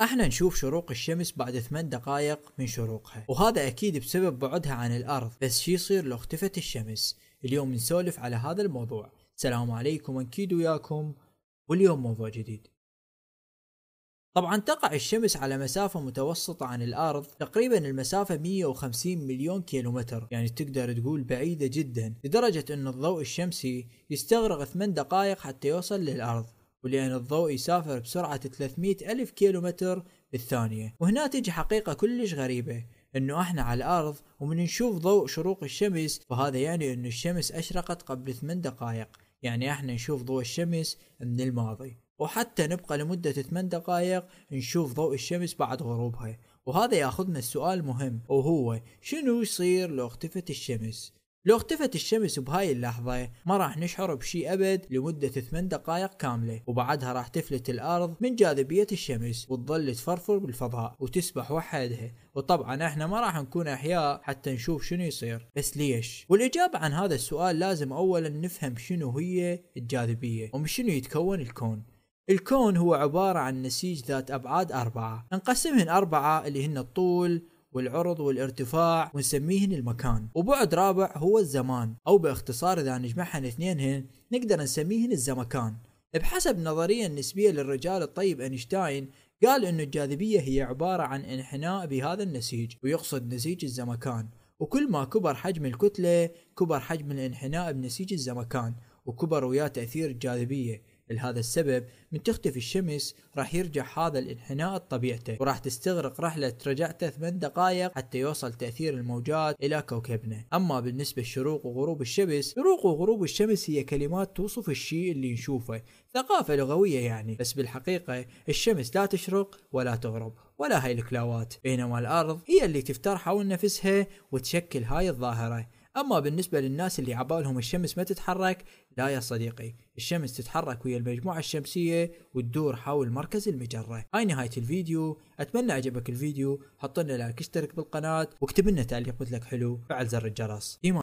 إحنا نشوف شروق الشمس بعد ثمان دقائق من شروقها وهذا أكيد بسبب بعدها عن الأرض بس شي يصير لو اختفت الشمس. اليوم نسولف على هذا الموضوع. السلام عليكم أكيد وياكم. واليوم موضوع جديد. طبعا تقع الشمس على مسافة متوسطة عن الأرض تقريبا المسافة 150 مليون كيلومتر يعني تقدر تقول بعيدة جدا لدرجة أن الضوء الشمسي يستغرق 8 دقائق حتى يوصل للأرض. ولأن الضوء يسافر بسرعة 300 ألف كيلومتر بالثانية. وهنا تجي حقيقة كلش غريبة إنه إحنا على الأرض ومن نشوف ضوء شروق الشمس فهذا يعني انه الشمس أشرقت قبل 8 دقائق. يعني إحنا نشوف ضوء الشمس من الماضي. وحتى نبقى لمدة 8 دقائق نشوف ضوء الشمس بعد غروبها. وهذا ياخذنا السؤال مهم وهو شنو يصير لو اختفت الشمس؟ لو اختفت الشمس بهاي اللحظة ما راح نشعر بشي أبد لمدة 8 دقائق كاملة وبعدها راح تفلت الأرض من جاذبية الشمس وتظل تفرفر بالفضاء وتسبح وحدها. وطبعا إحنا ما راح نكون أحياء حتى نشوف شنو يصير. بس ليش؟ والإجابة عن هذا السؤال لازم أولا نفهم شنو هي الجاذبية ومن شنو يتكون الكون. الكون هو عبارة عن نسيج ذات أبعاد أربعة نقسمهن أربعة اللي هن الطول والعرض والارتفاع ونسميهن المكان. وبعد رابع هو الزمان. أو باختصار إذا نجمعهن اثنينهن نقدر نسميهن الزمكان. بحسب النظرية النسبية للرجال الطيب أينشتاين قال أن الجاذبية هي عبارة عن انحناء بهذا النسيج ويقصد نسيج الزمكان. وكل ما كبر حجم الكتلة كبر حجم الانحناء بنسيج الزمكان وكبر وياه تأثير الجاذبية لهذا السبب من تختفي الشمس راح يرجع هذا الانحناء لطبيعته وراح تستغرق رحلة رجعته 8 دقائق حتى يوصل تأثير الموجات إلى كوكبنا. أما بالنسبة لشروق وغروب الشمس شروق وغروب الشمس هي كلمات توصف الشيء اللي نشوفه ثقافة لغوية يعني بس بالحقيقة الشمس لا تشرق ولا تغرب ولا هاي الكلاوات بينما الأرض هي اللي تفتر حول نفسها وتشكل هاي الظاهرة. أما بالنسبة للناس اللي عبالهم الشمس ما تتحرك لا يا صديقي الشمس تتحرك ويا المجموعة الشمسية وتدور حول مركز المجرة. هاي نهاية الفيديو أتمنى عجبك الفيديو حط لنا لايك اشترك بالقناة واكتب لنا تعليق مثلك حلو. فعل زر الجرس.